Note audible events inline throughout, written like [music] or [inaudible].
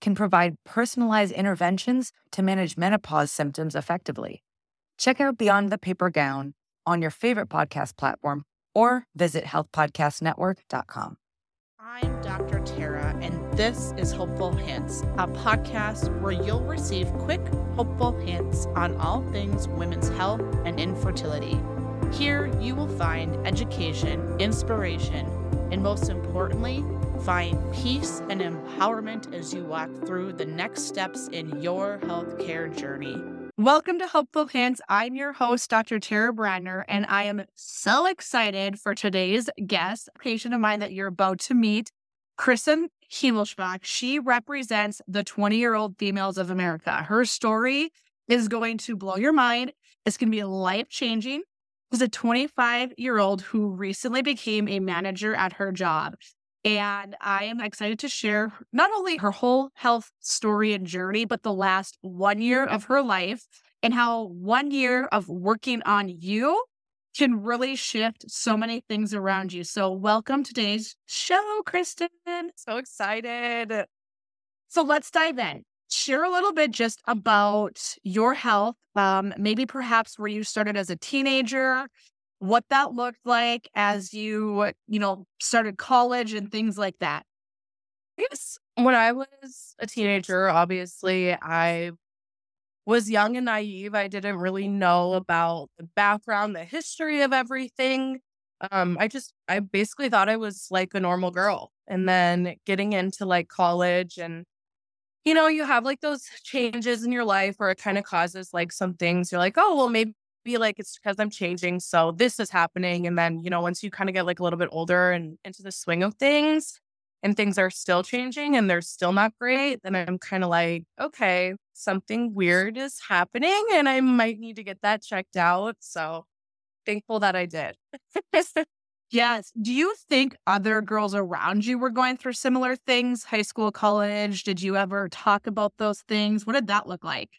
can provide personalized interventions to manage menopause symptoms effectively. Check out Beyond the Paper Gown on your favorite podcast platform or visit healthpodcastnetwork.com. I'm Dr. Tara, and this is Hopeful Hints, a podcast where you'll receive quick, hopeful hints on all things women's health and infertility. Here, you will find education, inspiration, and most importantly, find peace and empowerment as you walk through the next steps in your healthcare journey. Welcome to Hopeful Hints. I'm your host, Dr. Tara Brandner, and I am so excited for today's guest, patient of mine that you're about to meet, Kristin Himmelspach. She represents the 20 year old females of America. Her story is going to blow your mind. It's going to be life changing. She's a 25 year old who recently became a manager at her job. And I am excited to share not only her whole health story and journey, but the last one year of her life and how one year of working on you can really shift so many things around you. So, welcome today's show, Kristin. So excited. So, let's dive in. Share a little bit just about your health, um, maybe perhaps where you started as a teenager, what that looked like as you, you know, started college and things like that. Yes. When I was a teenager, obviously, I was young and naive. I didn't really know about the background, the history of everything. Um, I just, I basically thought I was like a normal girl. And then getting into like college and, you know, you have like those changes in your life where it kind of causes like some things. You're like, oh, well, maybe like it's because I'm changing. So this is happening. And then, you know, once you kind of get like a little bit older and into the swing of things and things are still changing and they're still not great, then I'm kind of like, okay, something weird is happening and I might need to get that checked out. So thankful that I did. [laughs] yes. Do you think other girls around you were going through similar things, high school, college? Did you ever talk about those things? What did that look like?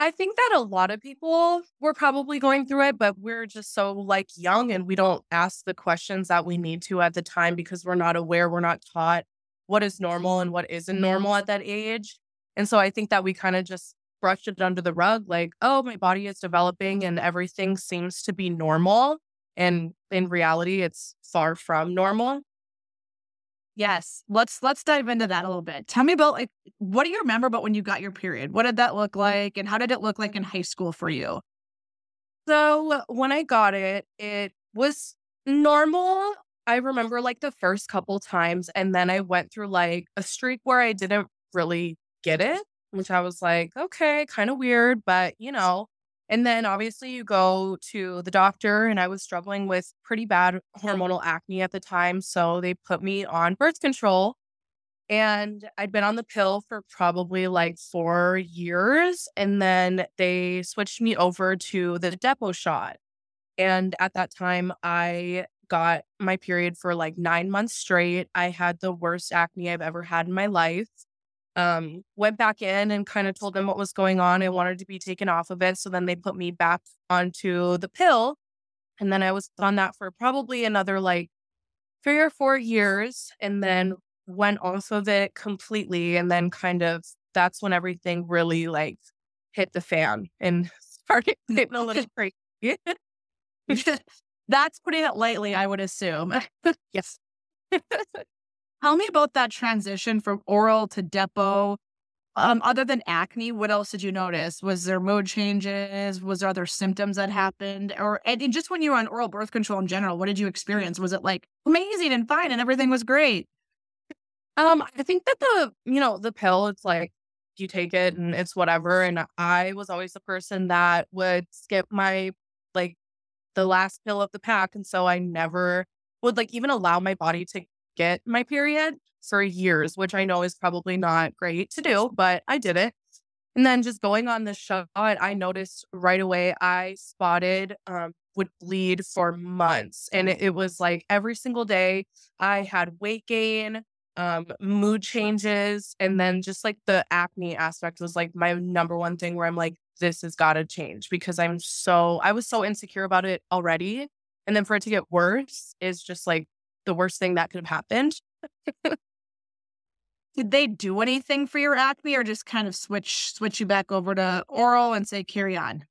I think that a lot of people were probably going through it, but we're just so like young and we don't ask the questions that we need to at the time because we're not aware, we're not taught what is normal and what isn't normal at that age. And so I think that we kind of just brushed it under the rug like, oh, my body is developing and everything seems to be normal. And in reality, it's far from normal. Yes. Let's let's dive into that a little bit. Tell me about like what do you remember about when you got your period? What did that look like and how did it look like in high school for you? So, when I got it, it was normal. I remember like the first couple times and then I went through like a streak where I didn't really get it, which I was like, okay, kind of weird, but you know, and then obviously you go to the doctor, and I was struggling with pretty bad hormonal acne at the time. So they put me on birth control. And I'd been on the pill for probably like four years. And then they switched me over to the Depo shot. And at that time, I got my period for like nine months straight. I had the worst acne I've ever had in my life um, went back in and kind of told them what was going on. I wanted to be taken off of it. So then they put me back onto the pill. And then I was on that for probably another like three or four years and then went off of it completely. And then kind of that's when everything really like hit the fan and [laughs] started getting a little [laughs] crazy. [laughs] that's putting it lightly, I would assume. yes. Tell me about that transition from oral to depo. Um, other than acne, what else did you notice? Was there mood changes? Was there other symptoms that happened? Or and just when you were on oral birth control in general, what did you experience? Was it like amazing and fine and everything was great? Um, I think that the you know the pill, it's like you take it and it's whatever. And I was always the person that would skip my like the last pill of the pack, and so I never would like even allow my body to get my period for years, which I know is probably not great to do, but I did it. And then just going on the shot, I noticed right away I spotted um, would bleed for months. And it, it, was like every single day I had weight gain, um, mood changes, and then just like the acne aspect was like my number one thing where I'm like, this has got to change because I'm so, I was so insecure about it already. And then for it to get worse is just like the worst thing that could have happened. Did they do anything for your acne or just kind of switch switch you back over to oral and say carry on?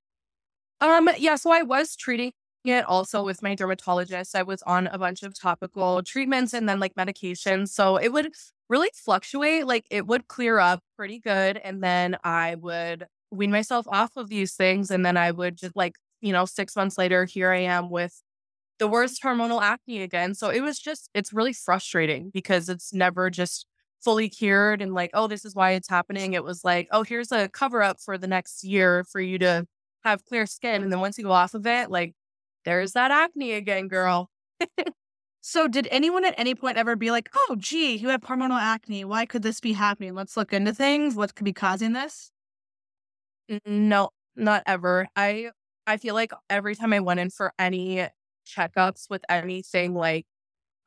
Um yeah, so I was treating it also with my dermatologist. I was on a bunch of topical treatments and then like medications. So it would really fluctuate. Like it would clear up pretty good. And then I would wean myself off of these things. And then I would just like, you know, six months later, here I am with the worst hormonal acne again. So it was just, it's really frustrating because it's never just fully cured and like, oh, this is why it's happening. It was like, oh, here's a cover up for the next year for you to have clear skin. And then once you go off of it, like, there's that acne again, girl. [laughs] so, did anyone at any point ever be like, oh, gee, you have hormonal acne. Why could this be happening? Let's look into things. What could be causing this? No, not ever. I I feel like every time I went in for any checkups with anything like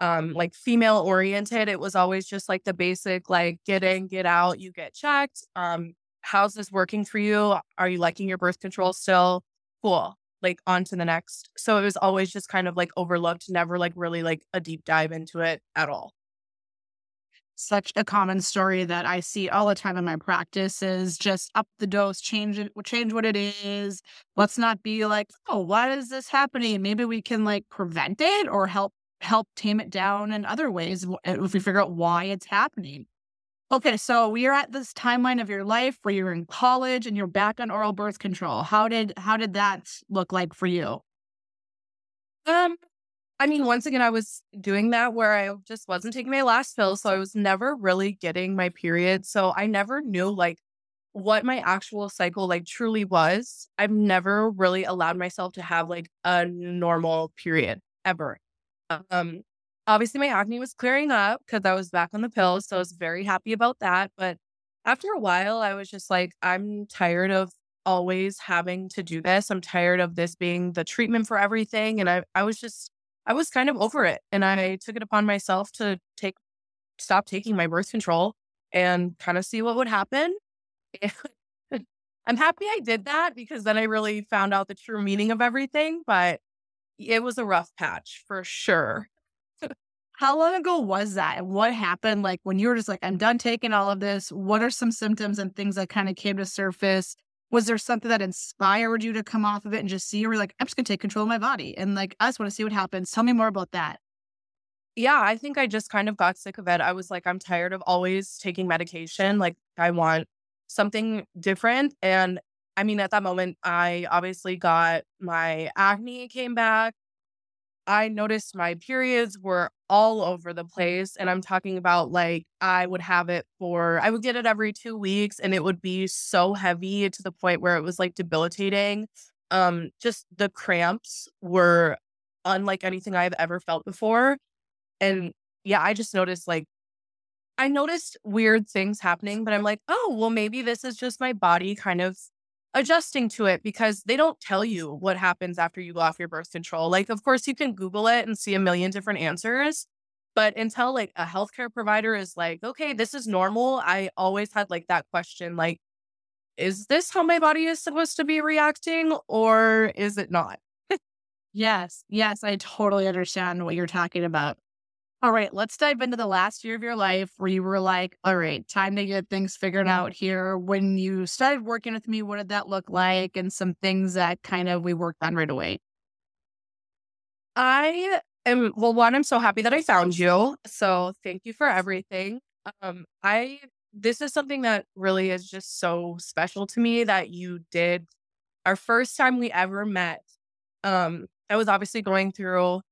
um like female oriented it was always just like the basic like get in get out you get checked um how's this working for you? Are you liking your birth control still? Cool like on to the next. So it was always just kind of like overlooked never like really like a deep dive into it at all such a common story that I see all the time in my practice is just up the dose, change it, change what it is. Let's not be like, oh, why is this happening? Maybe we can like prevent it or help help tame it down in other ways if we figure out why it's happening. Okay, so we are at this timeline of your life where you're in college and you're back on oral birth control. How did how did that look like for you? Um, I mean, once again, I was doing that where I just wasn't taking my last pill, so I was never really getting my period. So I never knew like what my actual cycle like truly was. I've never really allowed myself to have like a normal period ever. Um, obviously my acne was clearing up because I was back on the pills. So I was very happy about that. But after a while, I was just like, I'm tired of always having to do this. I'm tired of this being the treatment for everything. And I, I was just, I was kind of over it. And I took it upon myself to take, stop taking my birth control and kind of see what would happen. [laughs] I'm happy I did that because then I really found out the true meaning of everything. But it was a rough patch for sure. How long ago was that? And what happened? Like when you were just like, I'm done taking all of this, what are some symptoms and things that kind of came to surface? Was there something that inspired you to come off of it and just see you were like, I'm just gonna take control of my body and like I just want to see what happens. Tell me more about that. Yeah, I think I just kind of got sick of it. I was like, I'm tired of always taking medication. Like I want something different. And I mean, at that moment, I obviously got my acne came back. I noticed my periods were all over the place. And I'm talking about like, I would have it for, I would get it every two weeks and it would be so heavy to the point where it was like debilitating. Um, just the cramps were unlike anything I've ever felt before. And yeah, I just noticed like, I noticed weird things happening, but I'm like, oh, well, maybe this is just my body kind of adjusting to it because they don't tell you what happens after you go off your birth control. Like, of course, you can Google it and see a million different answers. But until like a healthcare provider is like, okay, this is normal, I always had like that question like, is this how my body is supposed to be reacting or is it not? [laughs] yes, yes, I totally understand what you're talking about. All right, let's dive into the last year of your life where you were like, all right, time to get things figured out here. When you started working with me, what did that look like? And some things that kind of we worked on right away. I am, well, one, I'm so happy that I found you. So thank you for everything. Um, I, this is something that really is just so special to me that you did. Our first time we ever met, um, I was obviously going through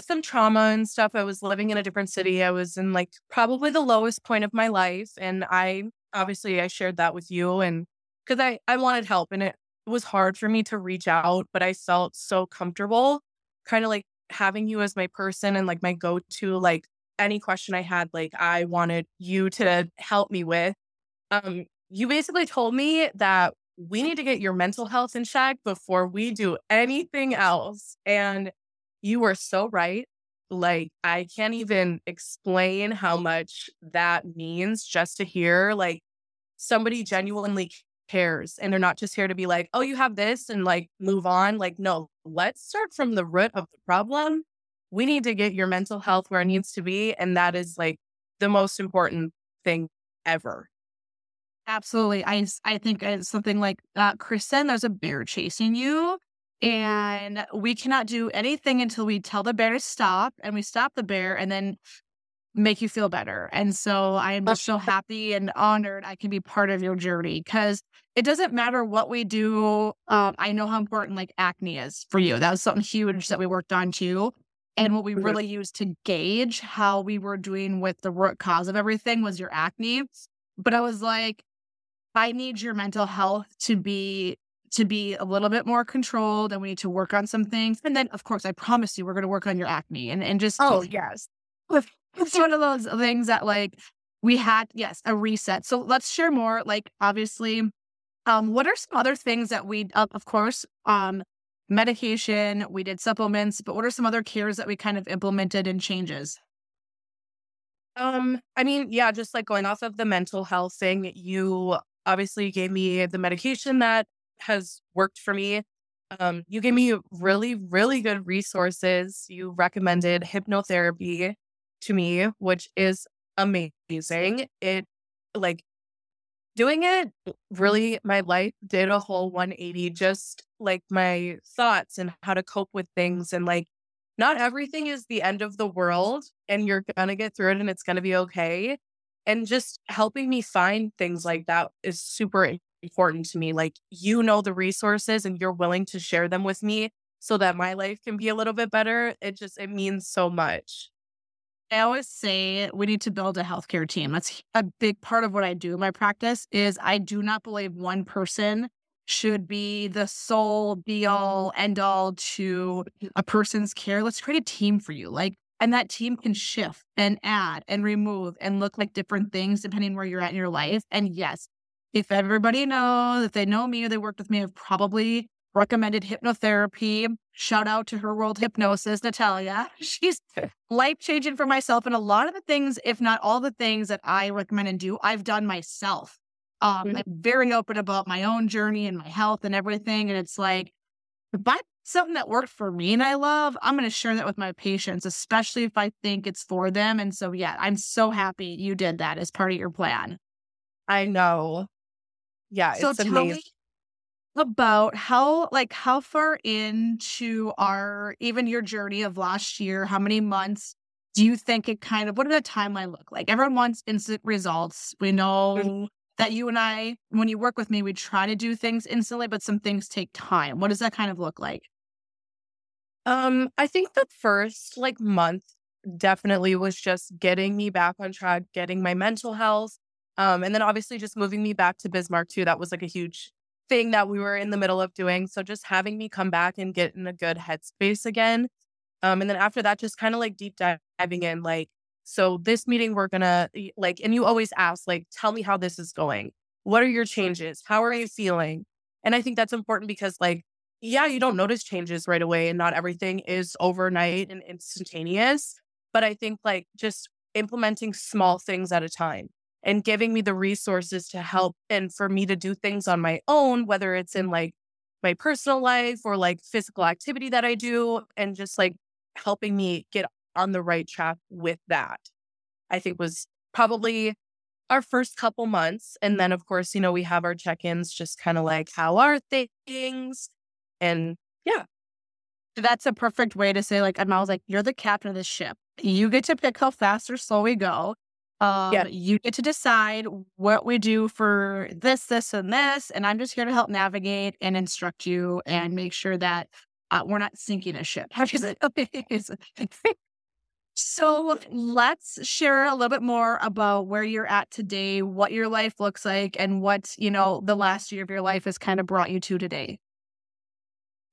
some trauma and stuff. I was living in a different city. I was in like probably the lowest point of my life. And I obviously I shared that with you and because I, I wanted help and it was hard for me to reach out, but I felt so comfortable kind of like having you as my person and like my go to like any question I had, like I wanted you to help me with. Um, you basically told me that we need to get your mental health in check before we do anything else. And you were so right. Like, I can't even explain how much that means just to hear like somebody genuinely cares and they're not just here to be like, oh, you have this and like move on. Like, no, let's start from the root of the problem. We need to get your mental health where it needs to be. And that is like the most important thing ever. Absolutely. I, I think it's something like uh, Kristin, there's a bear chasing you. And we cannot do anything until we tell the bear to stop and we stop the bear and then make you feel better. And so I am just so happy and honored I can be part of your journey because it doesn't matter what we do. Um, I know how important like acne is for you. That was something huge that we worked on too. And what we mm-hmm. really used to gauge how we were doing with the root cause of everything was your acne. But I was like, I need your mental health to be to be a little bit more controlled and we need to work on some things. And then of course I promise you we're gonna work on your acne and, and just Oh yes. [laughs] It's one of those things that like we had, yes, a reset. So let's share more. Like obviously, um, what are some other things that we uh, of course, um, medication, we did supplements, but what are some other cares that we kind of implemented and changes? Um, I mean, yeah, just like going off of the mental health thing, you obviously gave me the medication that has worked for me. Um, you gave me really, really good resources. You recommended hypnotherapy to me, which is amazing. It like doing it really my life did a whole 180 just like my thoughts and how to cope with things and like not everything is the end of the world and you're going to get through it and it's going to be okay and just helping me find things like that is super important to me like you know the resources and you're willing to share them with me so that my life can be a little bit better it just it means so much I always say we need to build a healthcare team. That's a big part of what I do in my practice is I do not believe one person should be the sole be all end all to a person's care. Let's create a team for you. Like and that team can shift and add and remove and look like different things depending where you're at in your life. And yes, if everybody knows, if they know me or they worked with me, I've probably recommended hypnotherapy. Shout out to her world hypnosis, Natalia. [laughs] She's life changing for myself. And a lot of the things, if not all the things that I recommend and do, I've done myself. Um, mm-hmm. I'm very open about my own journey and my health and everything. And it's like, if I something that worked for me and I love, I'm going to share that with my patients, especially if I think it's for them. And so, yeah, I'm so happy you did that as part of your plan. I know. Yeah, so it's amazing. Me, about how like how far into our even your journey of last year how many months do you think it kind of what did the timeline look like? Everyone wants instant results. We know that you and i when you work with me we try to do things instantly but some things take time. What does that kind of look like? Um i think the first like month definitely was just getting me back on track getting my mental health um and then obviously just moving me back to bismarck too that was like a huge thing that we were in the middle of doing. So just having me come back and get in a good headspace again. Um, and then after that, just kind of like deep diving in, like, so this meeting we're gonna like, and you always ask, like, tell me how this is going. What are your changes? How are you feeling? And I think that's important because, like, yeah, you don't notice changes right away, and not everything is overnight and instantaneous. But I think like just implementing small things at a time and giving me the resources to help and for me to do things on my own, whether it's in like my personal life or like physical activity that I do, and just like helping me get on the right track with that, I think was probably our first couple months. And then, of course, you know, we have our check ins, just kind of like, how are things? And yeah. That's a perfect way to say, like, and I was like, you're the captain of the ship. You get to pick how fast or slow we go. Um, yeah. You get to decide what we do for this, this, and this. And I'm just here to help navigate and instruct you and make sure that uh, we're not sinking a ship. [laughs] Have you said okay. So let's share a little bit more about where you're at today, what your life looks like, and what, you know, the last year of your life has kind of brought you to today.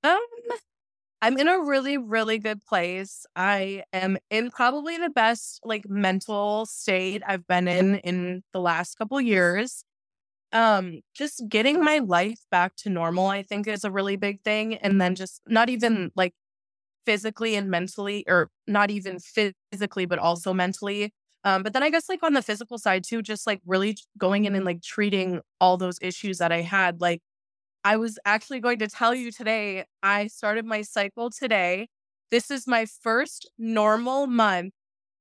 Um, I'm in a really, really good place. I am in probably the best like mental state I've been in in the last couple years. Um, just getting my life back to normal, I think is a really big thing. And then just not even like physically and mentally, or not even physically, but also mentally. Um, but then I guess like on the physical side too, just like really going in and like treating all those issues that I had, like I was actually going to tell you today, I started my cycle today. This is my first normal month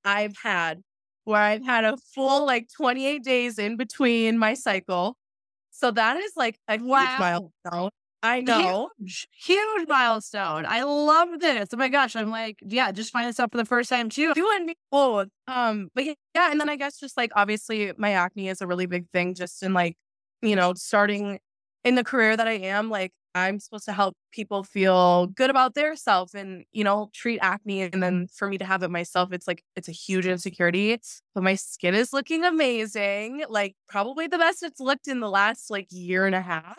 I've had where I've had a full like 28 days in between my cycle. So that is like a wow. huge milestone. I know. Huge, huge milestone. I love this. Oh my gosh. I'm like, yeah, just find this out for the first time too. You and me both. Um, but yeah, and then I guess just like obviously my acne is a really big thing just in like, you know, starting in the career that I am, like I'm supposed to help people feel good about their self and, you know, treat acne. And then for me to have it myself, it's like, it's a huge insecurity. But my skin is looking amazing. Like, probably the best it's looked in the last like year and a half,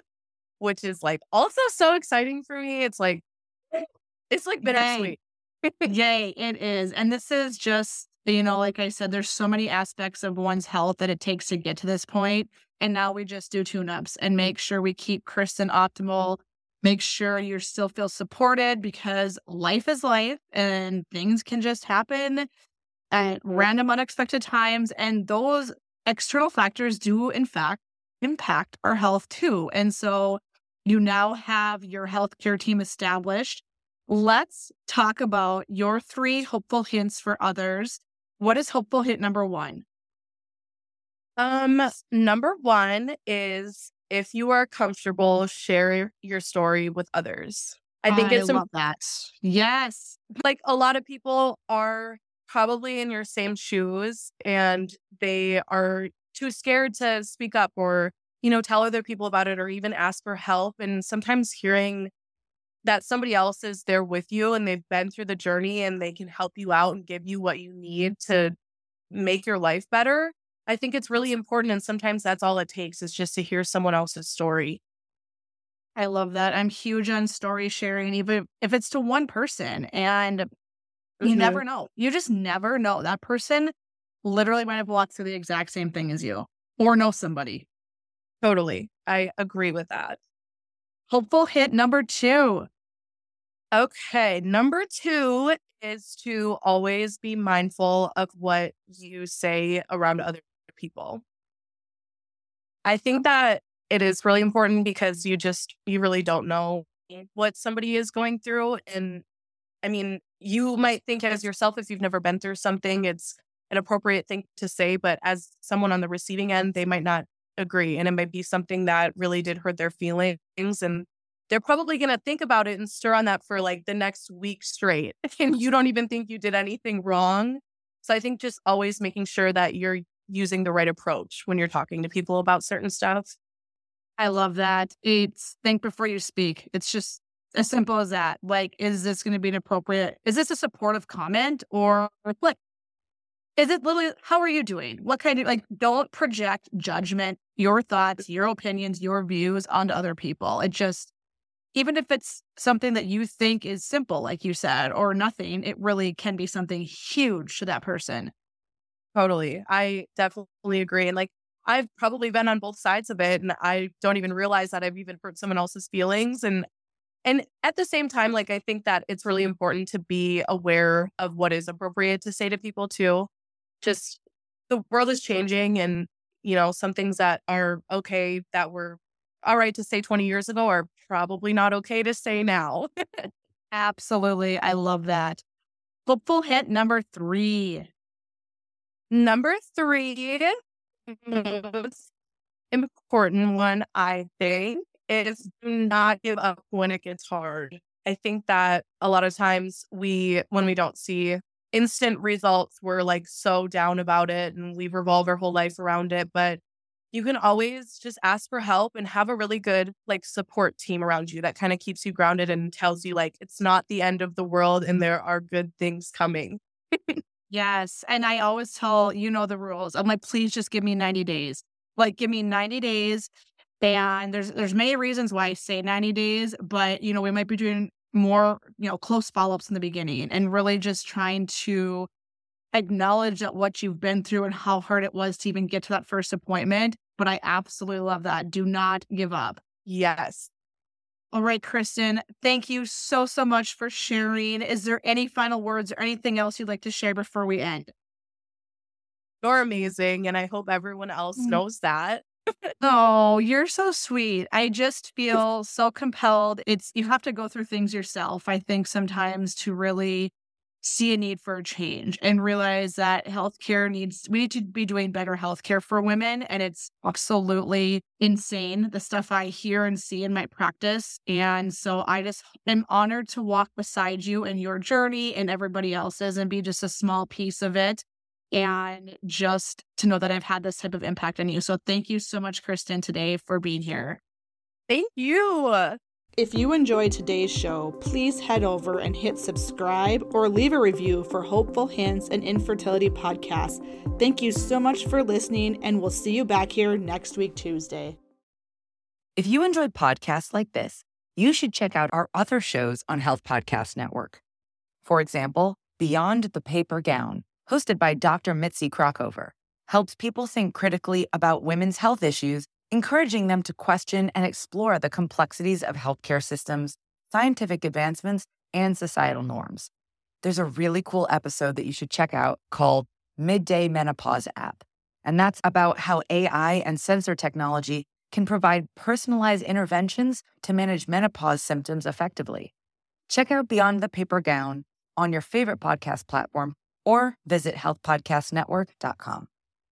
which is like also so exciting for me. It's like, it's like bittersweet. Yay, it is. And this is just, you know, like I said, there's so many aspects of one's health that it takes to get to this point. And now we just do tune ups and make sure we keep Kristin optimal. Make sure you still feel supported because life is life and things can just happen at random, unexpected times. And those external factors do, in fact, impact our health too. And so you now have your healthcare team established. Let's talk about your three hopeful hints for others. What is hopeful hint number one? Um, number one is if you are comfortable, share your story with others. I think I it's love that. Yes. Like a lot of people are probably in your same shoes and they are too scared to speak up or, you know, tell other people about it or even ask for help. And sometimes hearing that somebody else is there with you and they've been through the journey and they can help you out and give you what you need to make your life better I think it's really important. And sometimes that's all it takes is just to hear someone else's story. I love that. I'm huge on story sharing, even if it's to one person. And mm-hmm. you never know. You just never know. That person literally might have walked through the exact same thing as you or know somebody. Totally. I agree with that. Hopeful hint number two. Okay. Number two is to always be mindful of what you say around other people. I oh. think that it is really important because you just, you really don't know what somebody is going through. And I mean, you might think as yourself, if you've never been through something, it's an appropriate thing to say. But as someone on the receiving end, they might not agree. And it might be something that really did hurt their feelings. And they're probably going to think about it and stir on that for like the next week straight. [laughs] And you don't even think you did anything wrong. So I think just always making sure that you're using the right approach when you're talking to people about certain stuff. I love that. It's think before you speak. It's just as simple as that. Like, is this going to be an appropriate, is this a supportive comment or like, is it literally, how are you doing? What kind of, like, don't project judgment, your thoughts, your opinions, your views onto other people. It just, even if it's something that you think is simple, like you said, or nothing, it really can be something huge to that person. Totally. I definitely agree. And like, I've probably been on both sides of it and I don't even realize that I've even hurt someone else's feelings. And, and at the same time, like, I think that it's really important to be aware of what is appropriate to say to people too. Just the world is changing and, you know, some things that are okay that were all right to say 20 years ago are probably not okay to say now. [laughs] Absolutely. I love that. Hopeful hint number three Number three, most important one, I think, is do not give up when it gets hard. I think that a lot of times we, when we don't see instant results, we're like so down about it and we revolve our whole life around it. But you can always just ask for help and have a really good like support team around you that kind of keeps you grounded and tells you like it's not the end of the world and there are good things coming. [laughs] Yes. And I always tell, you know, the rules. I'm like, please just give me 90 days. Like, give me 90 days. And there's there's many reasons why I say 90 days, but you know, we might be doing more, you know, close follow ups in the beginning and really just trying to acknowledge that what you've been through and how hard it was to even get to that first appointment. But I absolutely love that. Do not give up. Yes. All right, Kristin, thank you so, so much for sharing. Is there any final words or anything else you'd like to share before we end? You're amazing. And I hope everyone else Mm. knows that. Oh, you're so sweet. I just feel so compelled. It's you have to go through things yourself, I think, sometimes to really see a need for a change and realize that healthcare needs we need to be doing better healthcare for women. And it's absolutely insane the stuff I hear and see in my practice. And so I just am honored to walk beside you in your journey and everybody else's and be just a small piece of it and just to know that I've had this type of impact on you. So thank you so much, Kristin, today for being here. Thank you. If you enjoyed today's show, please head over and hit subscribe or leave a review for Hopeful Hints and Infertility Podcast. Thank you so much for listening, and we'll see you back here next week, Tuesday. If you enjoyed podcasts like this, you should check out our other shows on Health Podcast Network. For example, Beyond the Paper Gown, hosted by Dr. Mitzi Krockover, helps people think critically about women's health issues, encouraging them to question and explore the complexities of healthcare systems, scientific advancements, and societal norms. There's a really cool episode that you should check out called Midday Menopause App, and that's about how AI and sensor technology can provide personalized interventions to manage menopause symptoms effectively. Check out Beyond the Paper Gown on your favorite podcast platform or visit healthpodcastnetwork.com.